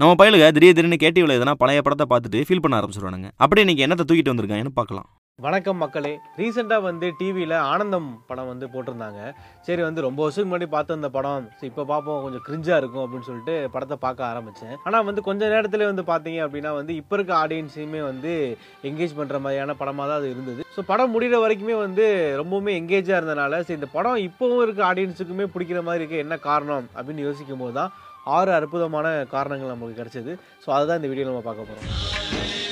நம்ம பயலுக திடீர் திடீர்னு கேட்டிவில் எதனா பழைய படத்தை பார்த்துட்டு ஃபீல் பண்ண ஆரம்பிச்சிருவானுங்க. அப்படியே இன்னைக்கு என்னத்தை தூக்கிட்டு வந்திருக்காங்கன்னு பார்க்கலாம். வணக்கம் மக்களே. ரீசெண்டாக வந்து டிவியில் ஆனந்தம் படம் வந்து போட்டிருந்தாங்க. சரி வந்து ரொம்ப வருஷத்துக்கு முன்னாடி பார்த்து அந்த படம். இப்போ பார்ப்போம். கொஞ்சம் கிரிஞ்சாக இருக்கும் அப்படின்னு சொல்லிட்டு படத்தை பார்க்க ஆரம்பித்தேன் ஆனால் வந்து கொஞ்ச நேரத்தில் வந்து பார்த்தீங்க அப்படின்னா வந்து இப்போ இருக்க ஆடியன்ஸையுமே வந்து எங்கேஜ் பண்ணுற மாதிரியான படமாக தான் அது இருந்தது. ஸோ படம் முடிகிற வரைக்குமே வந்து ரொம்பவுமே எங்கேஜாக இருந்தனால சரி இந்த படம் இப்போவும் இருக்க ஆடியன்ஸுக்குமே பிடிக்கிற மாதிரி இருக்க என்ன காரணம் அப்படின்னு யோசிக்கும் போது தான் ஆறு அற்புதமான காரணங்கள் நமக்கு கிடைச்சது. ஸோ அதுதான் இந்த வீடியோவில் நம்ம பார்க்க போகிறோம்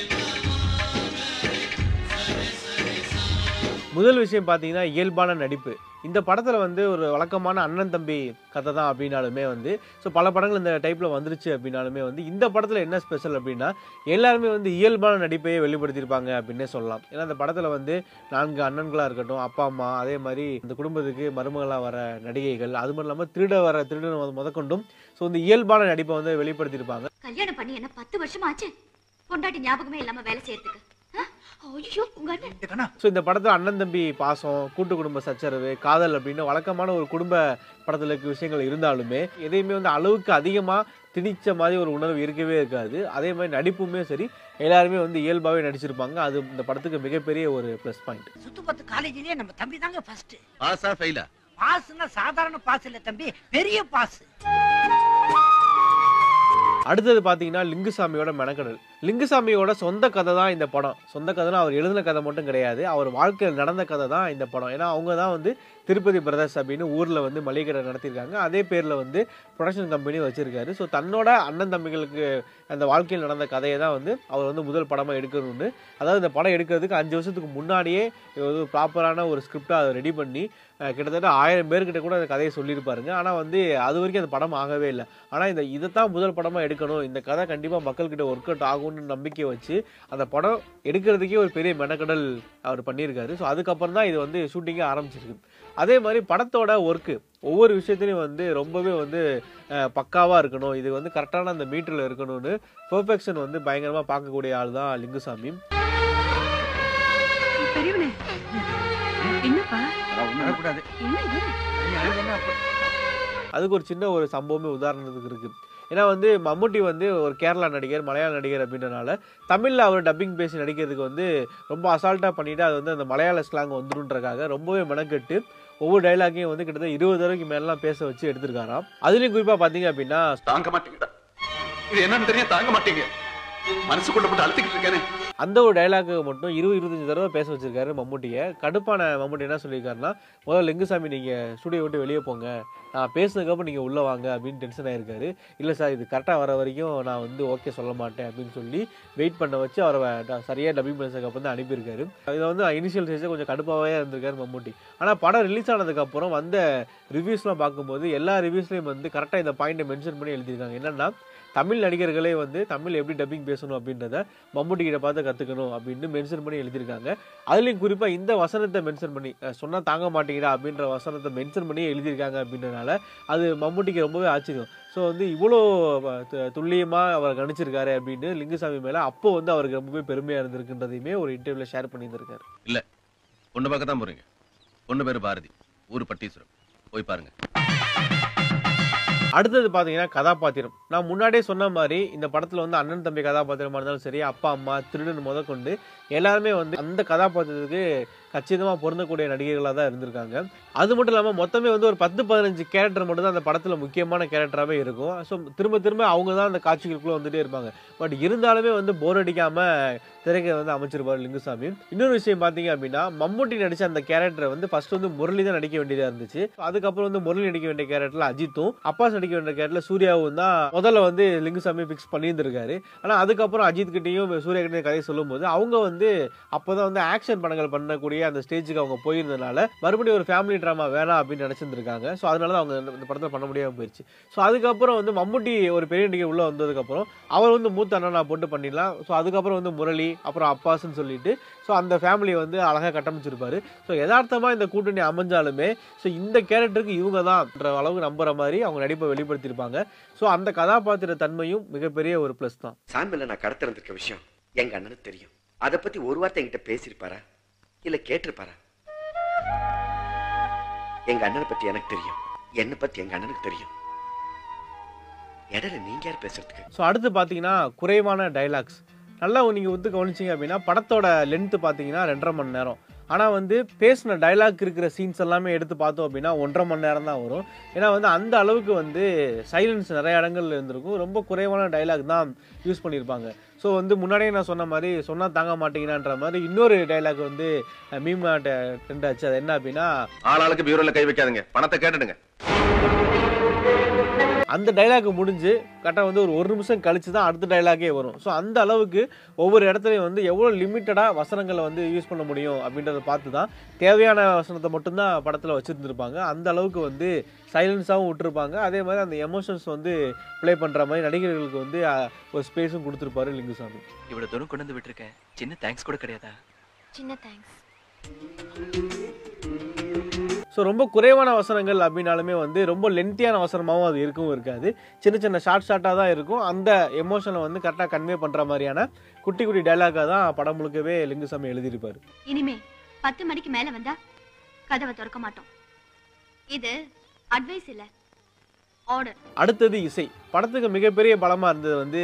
முதல் விஷயம் பார்த்தீங்கன்னா இயல்பான நடிப்பு. இந்த படத்தில் வந்து ஒரு வழக்கமான அண்ணன் தம்பி கதை தான் அப்படின்னாலுமே வந்து ஸோ பல படங்கள் இந்த டைப்பில் வந்துருச்சு அப்படின்னாலுமே வந்து இந்த படத்தில் என்ன ஸ்பெஷல் அப்படின்னா எல்லாருமே வந்து இயல்பான நடிப்பையே வெளிப்படுத்தியிருப்பாங்க அப்படின்னே சொல்லலாம். ஏன்னா இந்த படத்தில் வந்து நான்கு அண்ணன்களாக இருக்கட்டும் அப்பா அம்மா அதே மாதிரி இந்த குடும்பத்துக்கு மருமகளாக வர நடிகைகள் அது மட்டும் இல்லாமல் திருட வர திருடன் முதற்கொண்டும் ஸோ இந்த இயல்பான நடிப்பை வந்து வெளிப்படுத்தியிருப்பாங்க. கல்யாணம் பண்ணி என்ன பத்து வருஷம் ஆச்சு ஞாபகமே இல்லாமல் வேலை செய்யறதுக்கு. ஸோ இந்த படத்தில் அண்ணன் தம்பி பாசம் கூட்டு குடும்ப சச்சரவு காதல் அப்படின்னு வழக்கமான ஒரு குடும்ப படத்தில் இருக்க விஷயங்கள் இருந்தாலுமே எதையுமே வந்து அளவுக்கு அதிகமாக திணிச்ச மாதிரி ஒரு உணர்வு இருக்கவே இருக்காது. அதே மாதிரி நடிப்புமே சரி எல்லாருமே வந்து இயல்பாகவே நடிச்சிருப்பாங்க. அது இந்த படத்துக்கு மிகப்பெரிய ஒரு ப்ளஸ் பாயிண்ட் சுத்துப்பத்து காலேஜ்லயே நம்ம தம்பி தாங்க ஃபர்ஸ்ட் பாஸா ஃபெயிலா பாஸ்னா சாதாரண பாஸ் இல்ல தம்பி பெரிய பாஸ். அடுத்தது பார்த்தீங்கன்னா லிங்குசாமியோட மெனக்கடல். லிங்குசாமியோட சொந்த கதை தான் இந்த படம். சொந்த கதைனா அவர் எழுதின கதை மட்டும் கிடையாது. அவர் வாழ்க்கையில் நடந்த கதை தான் இந்த படம். ஏன்னா அவங்க தான் வந்து திருப்பதி பிரதர்ஸ் அப்படின்னு ஊரில் வந்து மளிகை கடை நடத்தியிருக்காங்க. அதே பேரில் வந்து ப்ரொடக்ஷன் கம்பெனி வச்சுருக்காரு. ஸோ தன்னோட அண்ணன் தம்பிகளுக்கு அந்த வாழ்க்கையில் நடந்த கதையை தான் வந்து அவர் வந்து முதல் படமாக எடுக்கணும்னு. அதாவது இந்த படம் எடுக்கிறதுக்கு அஞ்சு வருஷத்துக்கு முன்னாடியே ஒரு ப்ராப்பரான ஒரு ஸ்கிரிப்டாக அதை ரெடி பண்ணி கிட்டத்தட்ட ஆயிரம் பேர்கிட்ட கூட அந்த கதையை சொல்லியிருப்பாருங்க. ஆனால் வந்து அது வரைக்கும் அந்த படம் ஆகவே இல்லை. ஆனால் இந்த இதை தான் முதல் படமாக எடுக்கணும். இந்த கதை கண்டிப்பாக மக்கள்கிட்ட ஒர்க் அவுட் ஆகும். ஆகும்னு நம்பிக்கை வச்சு அந்த படம் எடுக்கிறதுக்கே ஒரு பெரிய மெனக்கடல் அவர் பண்ணியிருக்காரு. ஸோ அதுக்கப்புறம் தான் இது வந்து ஷூட்டிங்கே ஆரம்பிச்சிருக்கு. அதே மாதிரி படத்தோட ஒர்க்கு ஒவ்வொரு விஷயத்துலையும் வந்து ரொம்பவே வந்து பக்காவாக இருக்கணும். இது வந்து கரெக்டான அந்த மீட்டரில் இருக்கணும்னு பெர்ஃபெக்ஷன் வந்து பயங்கரமாக பார்க்கக்கூடிய ஆள் தான் லிங்குசாமி? அதுக்கு ஒரு சின்ன ஒரு சம்பவமே உதாரணத்துக்கு இருக்கு. ஏன்னா வந்து மம்முட்டி வந்து ஒரு கேரளா நடிகர் மலையாள நடிகர் அப்படின்றனால தமிழில் அவர் டப்பிங் பேசி நடிக்கிறதுக்கு வந்து ரொம்ப அசால்ட்டாக பண்ணிவிட்டு அது வந்து அந்த மலையாள ஸ்லாங் வந்துருன்றக்காக ரொம்பவே மெனக்கெட்டு ஒவ்வொரு டைலாகையும் வந்து கிட்டத்தட்ட இருபது தடவைக்கு மேலாம் பேச வச்சு எடுத்திருக்காராம். அதுலேயும் குறிப்பாக பார்த்தீங்க அப்படின்னா தாங்க மாட்டீங்கடா. இது என்னன்னு தெரியும் தாங்க மாட்டேங்க. மனசுக்குள்ள போட்டு அழுத்திக்கிட்டு இருக்கேனே. அந்த ஒரு டைலாக்கு மட்டும் இருபது இருபத்தஞ்சு தடவை பேச வச்சிருக்காரு மம்முட்டியை. கடுப்பான மம்முட்டி என்ன சொல்லியிருக்காருன்னா முதல்ல லிங்குசாமி நீங்கள் ஸ்டுடியோ விட்டு வெளியே போங்க. நான் பேசுனதுக்கப்புறம் நீங்கள் உள்ளே வாங்க அப்படின்னு டென்ஷன் ஆயிருக்காரு. இல்லை சார் இது கரெக்டாக வர வரைக்கும் நான் வந்து ஓகே சொல்ல மாட்டேன் அப்படின்னு சொல்லி வெயிட் பண்ண வச்சு அவரை சரியாக சரியா டப்பிங் பண்ணதுக்கப்புறம் தான் அனுப்பியிருக்காரு. இதில் வந்து இனிஷியல் ஸ்டேஜில் கொஞ்சம் கடுப்பாகவே இருந்திருக்காரு மம்முட்டி. ஆனால் படம் ரிலீஸ் ஆனதுக்கப்புறம் வந்த ரிவ்யூஸ்லாம் பார்க்கும்போது எல்லா ரிவ்யூஸ்லேயும் வந்து கரெக்டாக இந்த பாயிண்ட்டை மென்ஷன் பண்ணி எழுதியிருக்காங்க. என்னன்னா தமிழ் நடிகர்களே வந்து தமிழ் எப்படி டப்பிங் பேசணும் அப்படின்றத மம்முட்டி கிட்ட பார்த்து கற்றுக்கணும் அப்படின்னு மென்ஷன் பண்ணி எழுதியிருக்காங்க. அதுலேயும் குறிப்பாக இந்த வசனத்தை மென்ஷன் பண்ணி சொன்னால் தாங்க மாட்டேங்கிறா அப்படின்ற வசனத்தை மென்ஷன் பண்ணி எழுதியிருக்காங்க அப்படின்றனால அது மம்முட்டிக்கு ரொம்பவே ஆச்சரியம். ஸோ வந்து இவ்வளோ துல்லியமாக அவர் கணிச்சிருக்காரு அப்படின்னு லிங்குசாமி மேலே அப்போ வந்து அவருக்கு ரொம்பவே பெருமையாக இருந்திருக்குன்றதையுமே ஒரு இன்டர்வியூவில் ஷேர் பண்ணியிருந்திருக்காரு. ஒன்று பார்க்க தான் போகிறீங்க ஒன்று பேர் பாரதி. ஊர் பட்டீஸ்வரம். போய் பாருங்க. அடுத்தது பார்த்தீங்கன்னா கதாபாத்திரம். நான் முன்னாடியே சொன்ன மாதிரி இந்த படத்தில் வந்து அண்ணன் தம்பி கதாபாத்திரமா இருந்தாலும் சரி அப்பா அம்மா திருடன் முதற்கொண்டு எல்லாருமே வந்து அந்த கதாபாத்திரத்துக்கு கச்சிதமாக பொருந்தக்கூடிய நடிகர்களாக தான் இருந்திருக்காங்க. அது மட்டும் இல்லாமல் மொத்தமே வந்து ஒரு பத்து பதினஞ்சு கேரக்டர் மட்டும் தான் அந்த படத்தில் முக்கியமான கேரக்டராகவே இருக்கும். ஸோ திரும்ப திரும்ப அவங்க தான் அந்த காட்சிகளுக்குள்ளே வந்துட்டே இருப்பாங்க. பட் இருந்தாலுமே வந்து போர் அடிக்காமல் திரைக்கதை வந்து அமைச்சிருப்பார் லிங்குசாமி. இன்னொரு விஷயம் பார்த்தீங்க அப்படின்னா மம்முட்டி நடித்த அந்த கேரக்டரை வந்து ஃபர்ஸ்ட் வந்து முரளி தான் நடிக்க வேண்டியதாக இருந்துச்சு. அதுக்கப்புறம் வந்து முரளி நடிக்க வேண்டிய கேரக்டரில் அஜித்தும் அப்பாஸ் நடிக்க வேண்டிய கேரக்டரில் சூர்யாவும் தான் முதல்ல வந்து லிங்குசாமி ஃபிக்ஸ் பண்ணியிருந்திருக்காரு. ஆனால் அதுக்கப்புறம் அஜித் கிட்டேயும் சூர்யா கிட்டையும் கதையை சொல்லும்போது அவங்க வந்து அப்போ தான் வந்து ஆக்ஷன் படங்கள் பண்ணக்கூடிய அந்த ஸ்டேஜுக்கு அவங்க போயிருந்தனால மறுபடியும் ஒரு ஃபேமிலி ட்ராமா வேணாம் அப்படின்னு நினச்சிருந்துருக்காங்க. ஸோ அதனால தான் அவங்க இந்த- படத்தில் பண்ண முடியாமல் போயிடுச்சு ஸோ அதுக்கப்புறம் வந்து மம்முட்டி ஒரு பெரிய நடிகை உள்ளே வந்ததுக்கப்புறம் அவர் வந்து மூத்த அண்ணனா போட்டு பண்ணிடலாம். ஸோ அதுக்கப்புறம் வந்து முரளி அப்புறம் அப்பாஸ்ன்னு சொல்லிட்டு ஸோ அந்த ஃபேமிலியை வந்து அழகாக கட்டமைச்சிருப்பார். ஸோ யதார்த்தமாக இந்த கூட்டணி அமைஞ்சாலுமே ஸோ இந்த கேரக்டருக்கு இவங்க தான்ன்ற அளவுக்கு நம்புற மாதிரி அவங்க நடிப்பை வெளிப்படுத்தியிருப்பாங்க. ஸோ அந்த கதாபாத்திர தன்மையும் மிகப்பெரிய ஒரு ப்ளஸ் தான். சாம்பிள் நான் கடத்திருந்திருக்க விஷயம் எங்கள் அண்ணனுக்கு தெரியும். அதை பற்றி ஒரு வார்த்தை என்கிட்ட பேசியிருப்பாரா? இல்ல கேட்டிருப்பாரா? எங்க அண்ணனை பத்தி எனக்கு தெரியும். என்னை பத்தி எங்க அண்ணனுக்கு தெரியும். இடையில நீங்க யார் பேசுறதுக்கு? ஸோ அடுத்து பார்த்தீங்கன்னா குறைவான டைலாக்ஸ் நல்லா நீங்கள் ஒத்து கவனிச்சிங்க அப்படின்னா படத்தோட லென்த்து பார்த்தீங்கன்னா ரெண்டரை மணி நேரம். ஆனால் வந்து பேசின டைலாக் இருக்கிற சீன்ஸ் எல்லாமே எடுத்து பார்த்தோம் அப்படின்னா ஒன்றரை மணி நேரம் தான் வரும். ஏன்னா வந்து அந்த அளவுக்கு வந்து சைலன்ஸ் நிறைய இடங்கள்ல இருந்திருக்கும். ரொம்ப குறைவான டைலாக் தான் யூஸ் பண்ணியிருப்பாங்க. ஸோ வந்து முன்னாடியே நான் சொன்ன மாதிரி சொன்னால் தாங்க மாட்டீங்கன்னான்ற மாதிரி இன்னொரு டைலாக் வந்து மீமா ட்ரெண்ட் ஆச்சு. அது என்ன அப்படின்னா ஆளாளுக்கு பியூரோவில் கை வைக்காதுங்க. பணத்தை கேட்டுடுங்க. அந்த டைலாக் முடிஞ்சு கரெக்டாக வந்து ஒரு ஒரு நிமிஷம் கழிச்சு தான் அடுத்த டைலாகே வரும். ஸோ அந்த அளவுக்கு ஒவ்வொரு இடத்துலையும் வந்து எவ்வளோ லிமிட்டடாக வசனங்களை வந்து யூஸ் பண்ண முடியும் அப்படின்றத பார்த்து தான் தேவையான வசனத்தை மட்டும்தான் படத்தில் வச்சுருந்துருப்பாங்க. அந்த அளவுக்கு வந்து சைலன்ஸாகவும் விட்டுருப்பாங்க. அதே மாதிரி அந்த எமோஷன்ஸ் வந்து ப்ளே பண்ணுற மாதிரி நடிகர்களுக்கு வந்து ஒரு ஸ்பேஸும் கொடுத்துருப்பாரு லிங்குசாமி. இவ்வளவு தூரம் கொண்டு வந்து விட்டுருக்கேன். சின்ன தேங்க்ஸ் கூட கிடையாதா? சின்ன தேங்க்ஸ் ஸோ ரொம்ப குறைவான வசனங்கள் அப்படின்னாலுமே வந்து ரொம்ப லென்த்தியான வசனமாகவும் அது இருக்கவும் இருக்காது. சின்ன சின்ன ஷார்ட் ஷார்ட்டாக தான் இருக்கும். அந்த எமோஷனை வந்து கரெக்டாக கன்வே பண்ணுற மாதிரியான குட்டி குட்டி டைலாக்காக தான் படம் முழுக்கவே லிங்குசாமி எழுதியிருப்பார். இனிமே பத்து மணிக்கு மேல வந்தா கதவை திறக்க மாட்டோம். இது அட்வைஸ் இல்ல ஆர்டர் அடுத்தது இசை. படத்துக்கு மிகப்பெரிய பலமாக இருந்தது வந்து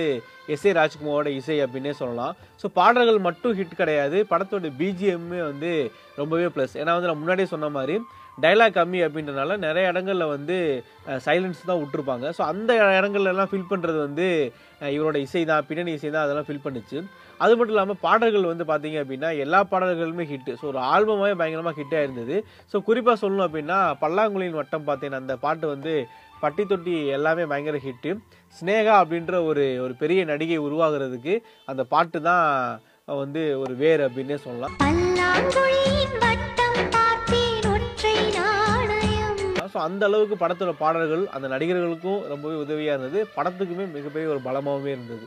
எஸ் ஏ ராஜ்குமாரோட இசை அப்படின்னே சொல்லலாம். ஸோ பாடல்கள் மட்டும் ஹிட் கிடையாது. படத்தோட பிஜிஎம்மே வந்து ரொம்பவே ப்ளஸ் ஏன்னா வந்து நான் முன்னாடியே சொன்ன மாதிரி டைலாக் கம்மி அப்படின்றனால நிறைய இடங்களில் வந்து சைலன்ஸ் தான் விட்டுருப்பாங்க. ஸோ அந்த இடங்கள்லாம் ஃபில் பண்ணுறது வந்து இவரோட இசை தான் பின்னணி இசை தான் அதெல்லாம் ஃபில் பண்ணுச்சு. அது மட்டும் இல்லாமல் பாடல்கள் வந்து பார்த்தீங்க அப்படின்னா எல்லா பாடல்களுமே ஹிட்டு ஸோ ஒரு ஆல்பமாகவே பயங்கரமாக ஹிட்டாக இருந்தது ஸோ குறிப்பாக சொல்லணும் அப்படின்னா பல்லாங்குழியின் வட்டம் பார்த்தீங்கன்னா அந்த பாட்டு வந்து பட்டி தொட்டி எல்லாமே பயங்கர ஹிட்டு ஸ்னேகா அப்படின்ற ஒரு ஒரு பெரிய நடிகை உருவாகிறதுக்கு அந்த பாட்டு தான் வந்து ஒரு வேர் அப்படின்னே சொல்லலாம். ஸோ அந்த அளவுக்கு படத்தோட பாடல்கள் அந்த நடிகர்களுக்கும் ரொம்பவே உதவியாக இருந்தது. படத்துக்குமே மிகப்பெரிய ஒரு பலமாகவே இருந்தது.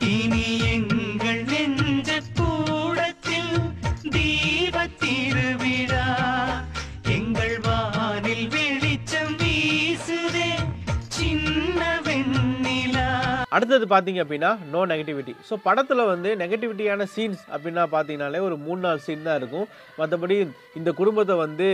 அடுத்தது பார்த்தீங்க அப்படின்னா நோ நெகட்டிவிட்டி ஸோ படத்தில் வந்து நெகட்டிவிட்டியான சீன்ஸ் அப்படின்னா பார்த்தீங்கனாலே ஒரு மூணு நாலு சீன் தான் இருக்கும். மற்றபடி இந்த குடும்பத்தை வந்து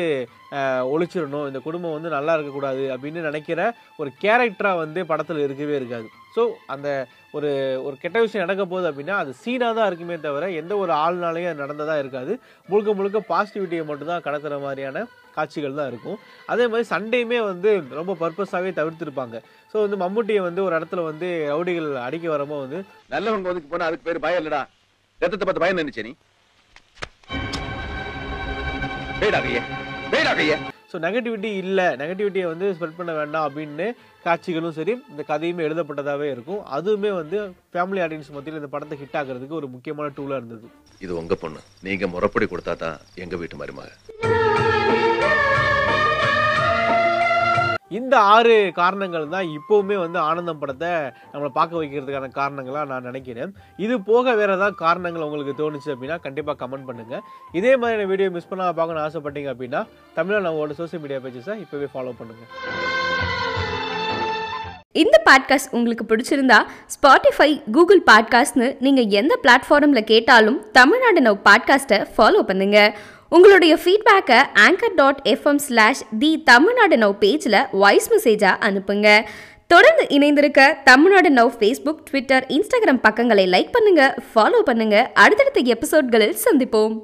ஒழிச்சிடணும். இந்த குடும்பம் வந்து நல்லா இருக்கக்கூடாது அப்படின்னு நினைக்கிற ஒரு கேரக்டராக வந்து படத்தில் இருக்கவே இருக்காது. ஸோ அந்த ஒரு ஒரு கெட்ட விஷயம் நடக்க போகுது அப்படின்னா அது சீனாக தான் இருக்குமே தவிர எந்த ஒரு ஆள்னாலையும் அது நடந்ததாக இருக்காது. முழுக்க முழுக்க பாசிட்டிவிட்டியை மட்டும்தான் கடத்துகிற மாதிரியான காட்சிகள் தான் இருக்கும். அதே மாதிரி சண்டையுமே வந்து ரொம்ப பர்பஸாகவே தவிர்த்திருப்பாங்க. ஸோ வந்து மம்முட்டியை வந்து ஒரு இடத்துல வந்து ரவுடிகள் அடிக்க வரமோ வந்து நல்லவங்க ஒதுக்கு போனால் அதுக்கு பேர் பயம் இல்லடா. ரத்தத்தை பார்த்து பயம் நினைச்சே நீ. ஸோ நெகட்டிவிட்டி இல்லை. நெகட்டிவிட்டியை வந்து ஸ்ப்ரெட் பண்ண வேண்டாம் அப்படின்னு காட்சிகளும் சரி இந்த கதையுமே எழுதப்பட்டதாகவே இருக்கும். அதுவுமே வந்து ஃபேமிலி ஆடியன்ஸ் மத்தியில் இந்த படத்தை ஹிட் ஆகிறதுக்கு ஒரு முக்கியமான டூலாக இருந்தது. இது உங்கள் பொண்ணு. நீங்கள் முறப்படி கொடுத்தா தான் எங்கள் வீட்டு மருமக. இந்த ஆறு காரணங்கள் தான் இப்போவுமே வந்து ஆனந்தம் படத்தை நம்மளை பார்க்க வைக்கிறதுக்கான காரணங்களாக நான் நினைக்கிறேன். இது போக வேற ஏதாவது காரணங்கள் உங்களுக்கு தோணுச்சு அப்படின்னா கண்டிப்பாக கமெண்ட் பண்ணுங்கள் இதே மாதிரியான வீடியோ மிஸ் பண்ணால் பார்க்கணும்னு ஆசைப்பட்டீங்க அப்படின்னா தமிழில் நம்மளோட சோஷியல் மீடியா பேஜஸை இப்போவே ஃபாலோ பண்ணுங்க. இந்த பாட்காஸ்ட் உங்களுக்கு பிடிச்சிருந்தா ஸ்பாட்டிஃபை கூகுள் பாட்காஸ்ட்னு நீங்கள் எந்த பிளாட்ஃபார்மில் கேட்டாலும் தமிழ்நாடு நவ் பாட்காஸ்ட்டை ஃபாலோ பண்ணுங்க. உங்களுடைய ஃபீட்பேக்கை anchor dot FM slash the Tamil Nadu now பேஜில் வாய்ஸ் மெசேஜாக அனுப்புங்க. தொடர்ந்து இணைந்திருக்க Tamil Nadu now Facebook Twitter Instagram பக்கங்களை லைக் பண்ணுங்க ஃபாலோ பண்ணுங்க. அடுத்தடுத்த எபிசோட்களில் சந்திப்போம்.